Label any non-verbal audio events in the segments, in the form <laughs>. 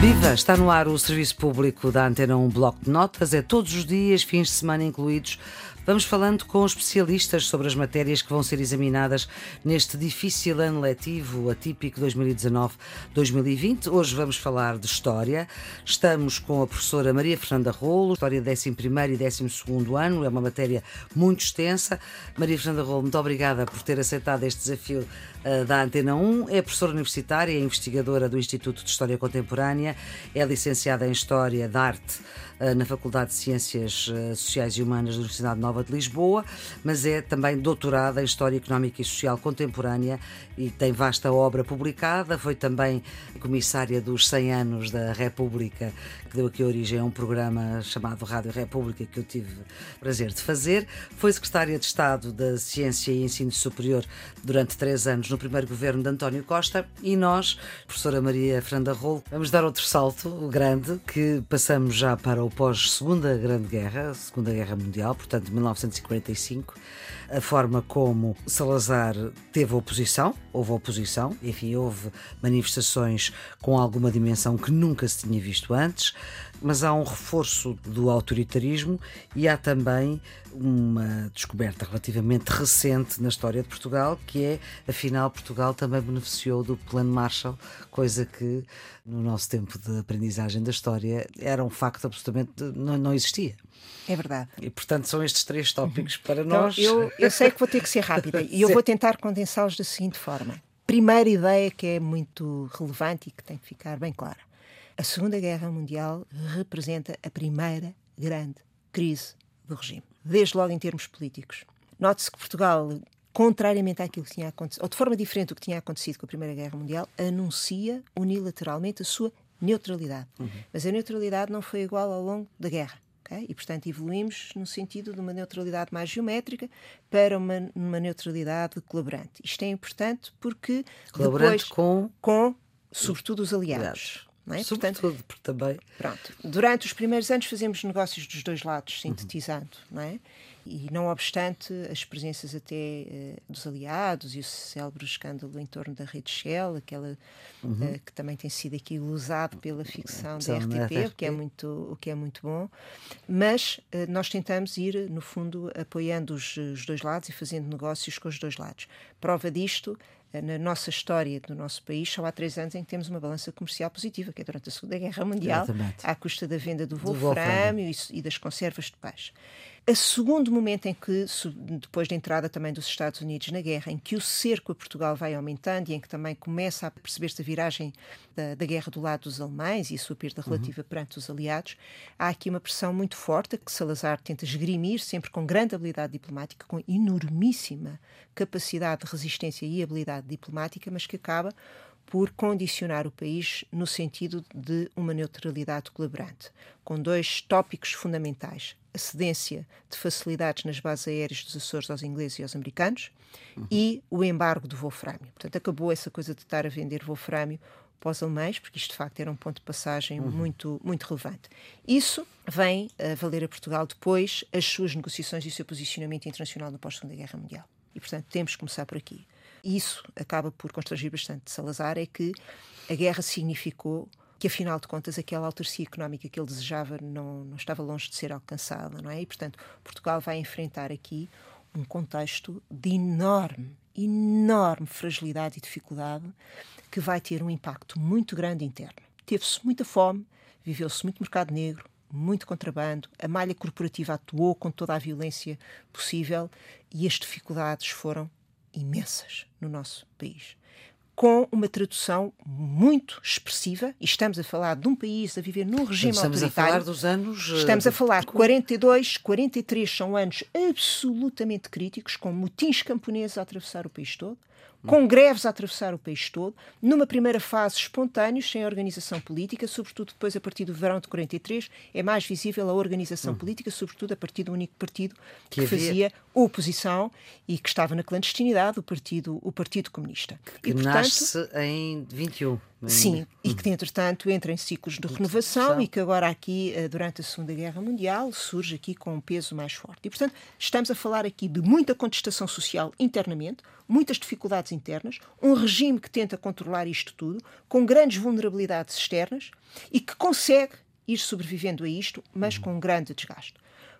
Viva! Está no ar o serviço público da Antena 1 Bloco de Notas. É todos os dias, fins de semana incluídos. Vamos falando com especialistas sobre as matérias que vão ser examinadas neste difícil ano letivo atípico 2019-2020. Hoje vamos falar de História. Estamos com a professora Maria Fernanda Rolo, História 11 e 12 ano. É uma matéria muito extensa. Maria Fernanda Rolo, muito obrigada por ter aceitado este desafio uh, da Antena 1. É professora universitária, é investigadora do Instituto de História Contemporânea, é licenciada em História da Arte uh, na Faculdade de Ciências uh, Sociais e Humanas da Universidade Nova de Lisboa, mas é também doutorada em História Económica e Social Contemporânea e tem vasta obra publicada. Foi também comissária dos 100 anos da República, que deu aqui origem a um programa chamado Rádio República, que eu tive o prazer de fazer. Foi secretária de Estado da Ciência e Ensino Superior durante três anos no primeiro governo de António Costa e nós, professora Maria Fernanda Rolo, vamos dar outro salto, o grande, que passamos já para o pós-Segunda Grande Guerra, Segunda Guerra Mundial, portanto, 1945, a forma como Salazar teve oposição, houve oposição, enfim, houve manifestações com alguma dimensão que nunca se tinha visto antes, mas há um reforço do autoritarismo e há também uma descoberta relativamente recente na história de Portugal, que é, afinal, Portugal também beneficiou do Plano Marshall, coisa que no nosso tempo de aprendizagem da história era um facto absolutamente não, não existia. É verdade. E, portanto, são estes três tópicos para então, nós. Eu, eu sei que vou ter que ser rápida e eu vou <laughs> tentar condensá-los da seguinte forma. Primeira ideia que é muito relevante e que tem que ficar bem clara. A Segunda Guerra Mundial representa a primeira grande crise do regime, desde logo em termos políticos. Note-se que Portugal, contrariamente àquilo que tinha acontecido, ou de forma diferente do que tinha acontecido com a Primeira Guerra Mundial, anuncia unilateralmente a sua neutralidade. Uhum. Mas a neutralidade não foi igual ao longo da guerra. Okay? E, portanto, evoluímos no sentido de uma neutralidade mais geométrica para uma, uma neutralidade colaborante. Isto é importante porque. Colaborante depois, com. Com, sobretudo, os aliados. aliados. É? Sobretudo, Portanto, porque também. Pronto. Durante os primeiros anos fazemos negócios dos dois lados, sintetizando, uhum. não é? E não obstante as presenças até uh, dos aliados e o célebre escândalo em torno da rede Shell, aquela uhum. uh, que também tem sido aqui usado pela ficção da RTP, o que é muito o que é muito bom. Mas uh, nós tentamos ir no fundo apoiando os, os dois lados e fazendo negócios com os dois lados. Prova disto na nossa história do nosso país, só há três anos em que temos uma balança comercial positiva, que é durante a Segunda Guerra Mundial, Exatamente. à custa da venda do wolframio e, e das conservas de paz. A segundo momento em que, depois da entrada também dos Estados Unidos na guerra, em que o cerco a Portugal vai aumentando e em que também começa a perceber-se a viragem da, da, guerra do lado dos alemães e a sua perda relativa uhum. perante os aliados, há aqui uma pressão muito forte que Salazar tenta esgrimir, sempre com grande habilidade diplomática, com enormíssima capacidade de resistência e habilidade diplomática, mas que acaba por condicionar o país no sentido de uma neutralidade colaborante, com dois tópicos fundamentais: a cedência de facilidades nas bases aéreas dos Açores aos ingleses e aos americanos uhum. e o embargo do wolframio. Portanto, acabou essa coisa de estar a vender wolframio para os alemães, porque isto de facto era um ponto de passagem uhum. muito, muito relevante. Isso vem a valer a Portugal depois as suas negociações e o seu posicionamento internacional no pós-Segunda Guerra Mundial. E, portanto, temos que começar por aqui isso acaba por constrangir bastante Salazar, é que a guerra significou que, afinal de contas, aquela autarcia económica que ele desejava não, não estava longe de ser alcançada, não é? E, portanto, Portugal vai enfrentar aqui um contexto de enorme, enorme fragilidade e dificuldade que vai ter um impacto muito grande interno. Teve-se muita fome, viveu-se muito mercado negro, muito contrabando, a malha corporativa atuou com toda a violência possível e as dificuldades foram imensas no nosso país. Com uma tradução muito expressiva, e estamos a falar de um país a viver num regime estamos autoritário. Estamos a falar dos anos. Estamos a falar 42, 43 são anos absolutamente críticos, com motins camponeses a atravessar o país todo, com greves a atravessar o país todo, numa primeira fase espontâneos, sem organização política, sobretudo depois a partir do verão de 43, é mais visível a organização hum. política, sobretudo a partir do único partido que, que fazia oposição e que estava na clandestinidade, o Partido, o partido Comunista. Que e, portanto, nasce em 21. Sim, e que entretanto entra em ciclos de renovação e que agora aqui, eh, durante a Segunda Guerra Mundial, surge aqui com um peso mais forte. E portanto, estamos a falar aqui de muita contestação social internamente, muitas dificuldades internas, um regime que tenta controlar isto tudo, com grandes vulnerabilidades externas e que consegue ir sobrevivendo a isto, mas com um grande desgaste.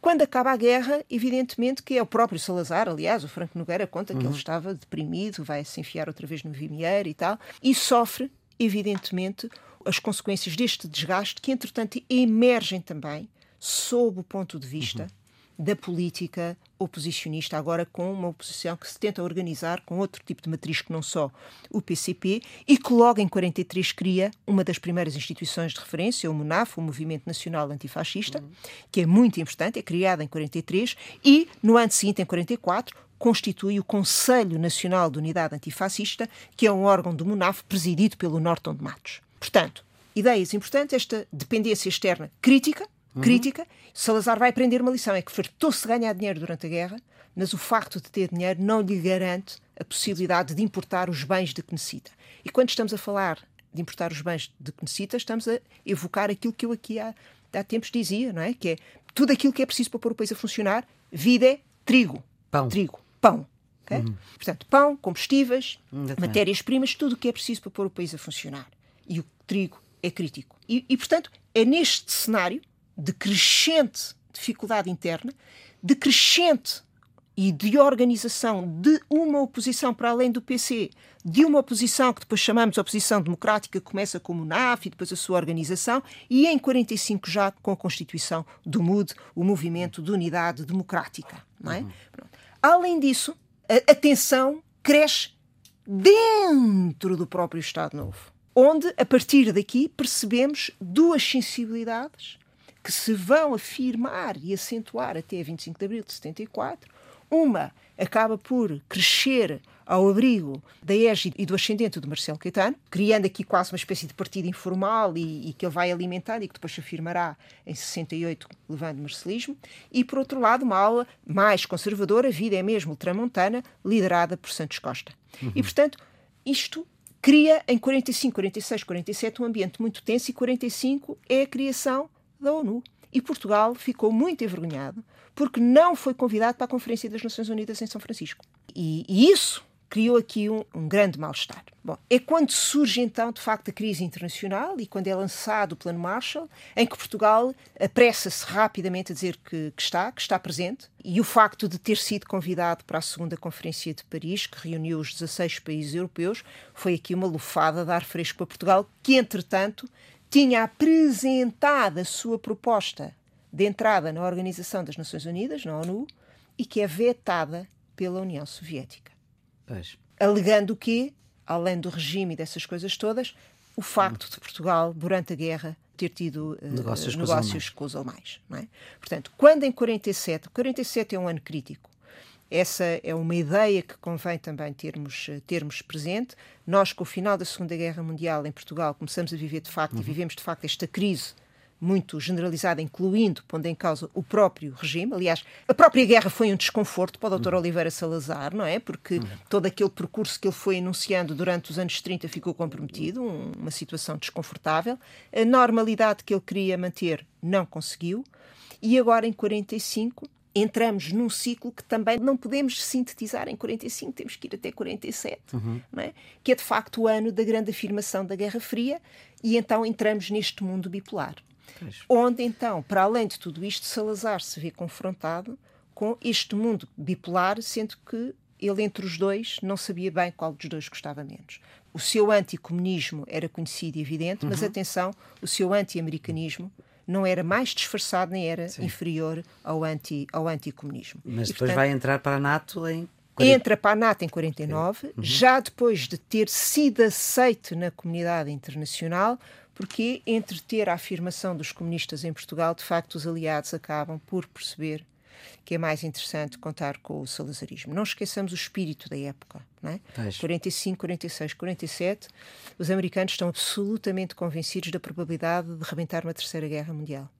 Quando acaba a guerra, evidentemente que é o próprio Salazar, aliás, o Franco Nogueira conta que ele estava deprimido, vai se enfiar outra vez no Vimier e tal, e sofre, evidentemente, as consequências deste desgaste que, entretanto, emergem também sob o ponto de vista uhum da política oposicionista, agora com uma oposição que se tenta organizar com outro tipo de matriz que não só o PCP, e que logo em 43 cria uma das primeiras instituições de referência, o MUNAF, o Movimento Nacional Antifascista, que é muito importante, é criada em 43, e no ano seguinte, em 44, constitui o Conselho Nacional de Unidade Antifascista, que é um órgão do MUNAF presidido pelo Norton de Matos. Portanto, ideias importantes, esta dependência externa crítica, uhum. crítica. Salazar vai aprender uma lição: é que fartou-se ganhar dinheiro durante a guerra, mas o facto de ter dinheiro não lhe garante a possibilidade de importar os bens de que necessita. E quando estamos a falar de importar os bens de que necessita, estamos a evocar aquilo que eu aqui há, há tempos dizia, não é? Que é tudo aquilo que é preciso para pôr o país a funcionar. Vida é trigo. Pão. Trigo. Pão. Okay? Uhum. Portanto, pão, combustíveis, matérias-primas, tudo o que é preciso para pôr o país a funcionar. E o trigo é crítico. E, e portanto, é neste cenário de crescente dificuldade interna, de crescente e de organização de uma oposição para além do PC, de uma oposição que depois chamamos de oposição democrática, que começa como o NAF e depois a sua organização, e em 45 já com a constituição do MUD, o Movimento de Unidade Democrática. Não é? Uhum. Além disso, a, a tensão cresce dentro do próprio Estado Novo, onde, a partir daqui, percebemos duas sensibilidades que se vão afirmar e acentuar até 25 de abril de 74. Uma acaba por crescer ao abrigo da égide e do ascendente do Marcelo Caetano, criando aqui quase uma espécie de partido informal e, e, que ele vai alimentar e que depois se afirmará em 68, levando o marcelismo. E, por outro lado, uma aula mais conservadora, a vida é mesmo tramontana, liderada por Santos Costa. Uhum. E, portanto, isto cria em 45, 46, 47 um ambiente muito tenso e 45 é a criação da ONU. E Portugal ficou muito envergonhado porque não foi convidado para a Conferência das Nações Unidas em São Francisco. E, e isso criou aqui um, um grande mal-estar. Bom, é quando surge então, de facto, a crise internacional e quando é lançado o Plano Marshall, em que Portugal apressa-se rapidamente a dizer que, que, está, que está presente, e o facto de ter sido convidado para a segunda Conferência de Paris, que reuniu os 16 países europeus, foi aqui uma lufada de ar fresco para Portugal, que, entretanto, tinha apresentado a sua proposta de entrada na Organização das Nações Unidas, na ONU, e que é vetada pela União Soviética. Pois. Alegando que, além do regime e dessas coisas todas, o facto de Portugal, durante a guerra, ter tido uh, negócios, negócios com os alemães. É? Portanto, quando em 47, 47 é um ano crítico, essa é uma ideia que convém também termos, eh, termos presente. Nós, com o final da Segunda Guerra Mundial em Portugal, começamos a viver de facto, uhum. e vivemos de facto esta crise muito generalizada, incluindo, pondo em causa o próprio regime. Aliás, a própria guerra foi um desconforto para o Dr. Uhum. Oliveira Salazar, não é? Porque uhum. todo aquele percurso que ele foi enunciando durante os anos 30 ficou comprometido, um, uma situação desconfortável. A normalidade que ele queria manter não conseguiu. E agora, em 45, entramos num ciclo que também não podemos sintetizar em 45, temos que ir até 47, uhum. é? que é de facto o ano da grande afirmação da Guerra Fria, e então entramos neste mundo bipolar. Pois. Onde então, para além de tudo isto, Salazar se vê confrontado com este mundo bipolar, sendo que ele entre os dois não sabia bem qual dos dois gostava menos. O seu anticomunismo era conhecido e evidente, uhum. mas atenção, o seu anti-americanismo não era mais disfarçado nem era Sim. inferior ao, anti, ao anticomunismo. Mas e, depois portanto, vai entrar para a NATO em. Entra para a NATO em 49, uhum. já depois de ter sido aceito na comunidade internacional, porque entre ter a afirmação dos comunistas em Portugal, de facto, os aliados acabam por perceber que é mais interessante contar com o salazarismo. Não esqueçamos o espírito da época. Não é? 45, 46, 47, os americanos estão absolutamente convencidos da probabilidade de rebentar uma terceira guerra mundial.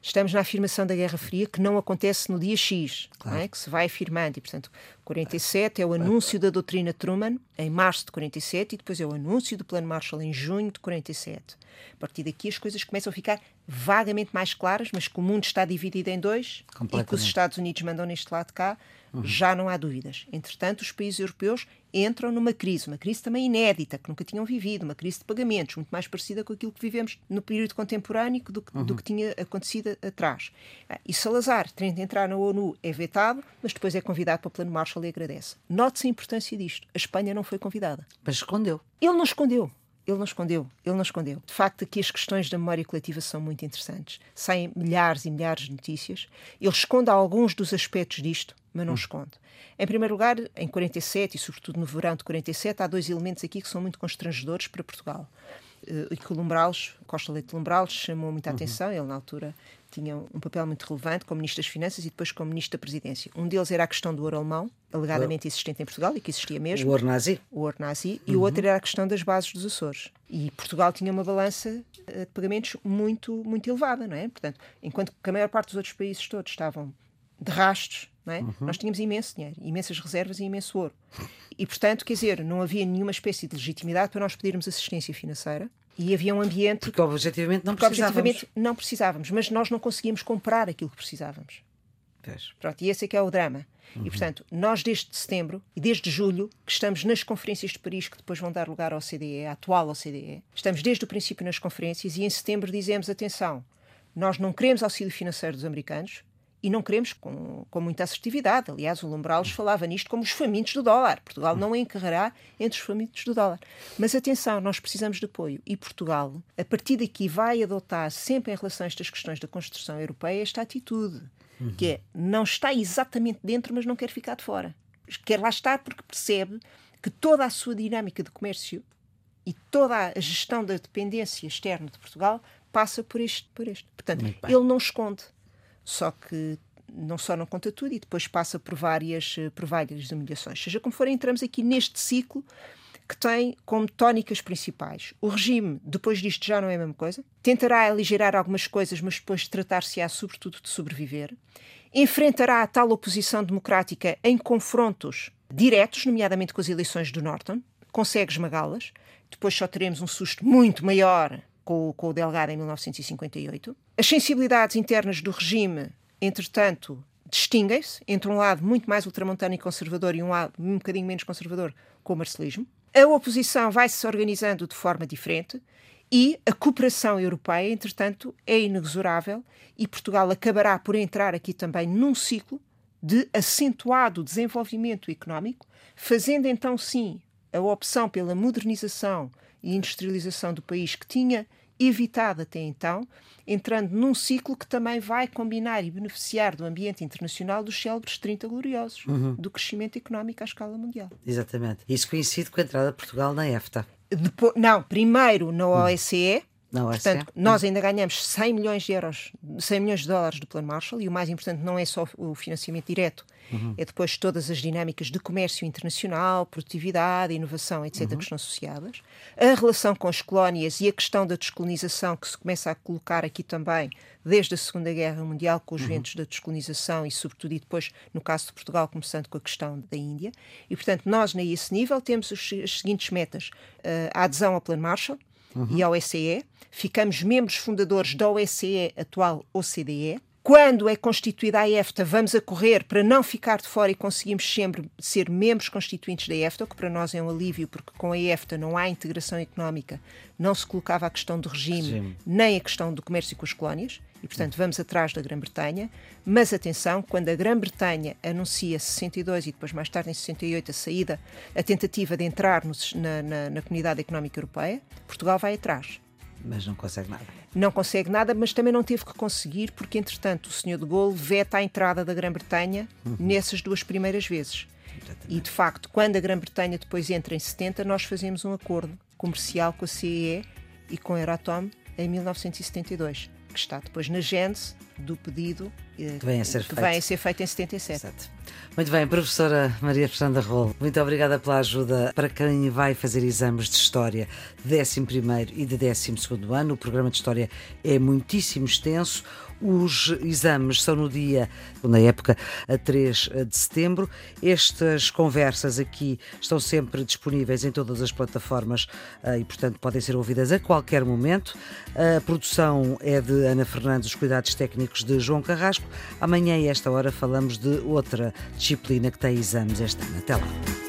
Estamos na afirmação da Guerra Fria, que não acontece no dia X, claro. é? que se vai afirmando. E, portanto, 47 é o anúncio da doutrina Truman, em março de 47, e depois é o anúncio do Plano Marshall, em junho de 47. A partir daqui, as coisas começam a ficar vagamente mais claras, mas que o mundo está dividido em dois e que os Estados Unidos mandam neste lado cá, uhum. já não há dúvidas. Entretanto, os países europeus entram numa crise, uma crise também inédita, que nunca tinham vivido, uma crise de pagamentos, muito mais parecida com aquilo que vivemos no período contemporâneo do, uhum. do que tinha acontecido atrás. Ah, e Salazar, tendo entrar na ONU, é vetado, mas depois é convidado para o Plano Marshall e agradece. Note-se a importância disto. A Espanha não foi convidada. Mas escondeu. Ele não escondeu. Ele não escondeu, ele não escondeu. De facto, aqui as questões da memória coletiva são muito interessantes. Saem milhares e milhares de notícias. Ele esconde alguns dos aspectos disto, mas não hum. esconde. Em primeiro lugar, em 47 e sobretudo no verão de 47, há dois elementos aqui que são muito constrangedores para Portugal. Uh, e que o Costa Leite Lumbrales, chamou muita uhum. atenção. Ele, na altura, tinha um papel muito relevante como Ministro das Finanças e depois como Ministro da Presidência. Um deles era a questão do ouro alemão, alegadamente existente em Portugal e que existia mesmo. O ouro nazi. O ouro nazi. E uhum. o outro era a questão das bases dos Açores. E Portugal tinha uma balança eh, de pagamentos muito, muito elevada, não é? Portanto, enquanto que a maior parte dos outros países todos estavam de rastros, é? Uhum. Nós tínhamos imenso dinheiro, imensas reservas e imenso ouro. E, portanto, quer dizer, não havia nenhuma espécie de legitimidade para nós pedirmos assistência financeira e havia um ambiente. Porque objetivamente não porque, precisávamos. Objetivamente não precisávamos, mas nós não conseguíamos comprar aquilo que precisávamos. Pronto, e esse é que é o drama. Uhum. E, portanto, nós desde setembro e desde julho, que estamos nas conferências de Paris, que depois vão dar lugar ao CDE, à atual OCDE, estamos desde o princípio nas conferências e em setembro dizemos: atenção, nós não queremos auxílio financeiro dos americanos, e não queremos com, com muita assertividade. Aliás, o Lombrales falava nisto como os famintos do dólar. Portugal não encarrará entre os famintos do dólar. Mas atenção, nós precisamos de apoio. E Portugal, a partir daqui, vai adotar sempre em relação a estas questões da construção europeia esta atitude, uhum. que é não está exatamente dentro, mas não quer ficar de fora. Quer lá estar porque percebe que toda a sua dinâmica de comércio e toda a gestão da dependência externa de Portugal passa por este. Por este. Portanto, ele não esconde só que não só não conta tudo e depois passa por várias, eh, por várias humilhações. Seja como for, entramos aqui neste ciclo que tem como tónicas principais. O regime, depois disto, já não é a mesma coisa. Tentará aligerar algumas coisas, mas depois tratar-se-á sobretudo de sobreviver. Enfrentará a tal oposição democrática em confrontos diretos, nomeadamente com as eleições do Norton. Consegue esmagá-las. Depois só teremos um susto muito maior com, com o Delgado em 1958. As sensibilidades internas do regime, entretanto, distinguem-se entre um lado muito mais ultramontano e conservador e um lado um bocadinho menos conservador, com o marcelismo. A oposição vai se organizando de forma diferente e a cooperação europeia, entretanto, é inexorável e Portugal acabará por entrar aqui também num ciclo de acentuado desenvolvimento económico, fazendo então sim a opção pela modernização e industrialização do país que tinha evitado até então, entrando num ciclo que também vai combinar e beneficiar do ambiente internacional dos célebres 30 gloriosos, uhum. do crescimento económico à escala mundial. Exatamente. Isso coincide com a entrada de Portugal na EFTA. Depois, não, primeiro na OSCE, não, Portanto, nós ainda ganhamos 100 milhões de euros, 100 milhões de dólares do Plano Marshall e o mais importante não é só o financiamento direto, uhum. é depois todas as dinâmicas de comércio internacional, produtividade, inovação, etc., uhum. que estão associadas. A relação com as colónias e a questão da descolonização que se começa a colocar aqui também desde a Segunda Guerra Mundial, com os uhum. ventos da descolonização e, sobretudo, e depois, no caso de Portugal, começando com a questão da Índia. E, portanto, nós, nesse nível, temos os, as seguintes metas: uh, a adesão ao Plano Marshall uhum. e OSCE ficamos membros fundadores da OSCE, atual OCDE. Quando é constituída a EFTA, vamos a correr para não ficar de fora e conseguimos sempre ser membros constituintes da EFTA, o que para nós é um alívio, porque com a EFTA não há integração económica, não se colocava a questão do regime, Sim. nem a questão do comércio com as colónias, e portanto vamos atrás da Grã-Bretanha. Mas atenção, quando a Grã-Bretanha anuncia 62 e depois mais tarde em 68 a saída, a tentativa de entrar no, na, na, na Comunidade Económica Europeia, Portugal vai atrás. Mas não consegue nada. Não consegue nada, mas também não teve que conseguir, porque entretanto o Sr. de Gaulle veta a entrada da Grã-Bretanha uhum. nessas duas primeiras vezes. Exatamente. E de facto, quando a Grã-Bretanha depois entra em 70, nós fazemos um acordo comercial com a CEE e com a Euratom em 1972, que está depois na gênese do pedido eh, que vem a ser, que feito. Vem a ser feito em 77. Exato. Muito bem, professora Maria Fernanda Rolo, muito obrigada pela ajuda para quem vai fazer exames de História de 11 e de 12 ano. O programa de História é muitíssimo extenso. Os exames são no dia, na época, a 3 de setembro. Estas conversas aqui estão sempre disponíveis em todas as plataformas eh, e, portanto, podem ser ouvidas a qualquer momento. A produção é de Ana Fernandes, os cuidados técnicos de João Carrasco. Amanhã, a esta hora, falamos de outra disciplina que tem exames este ano. Até lá.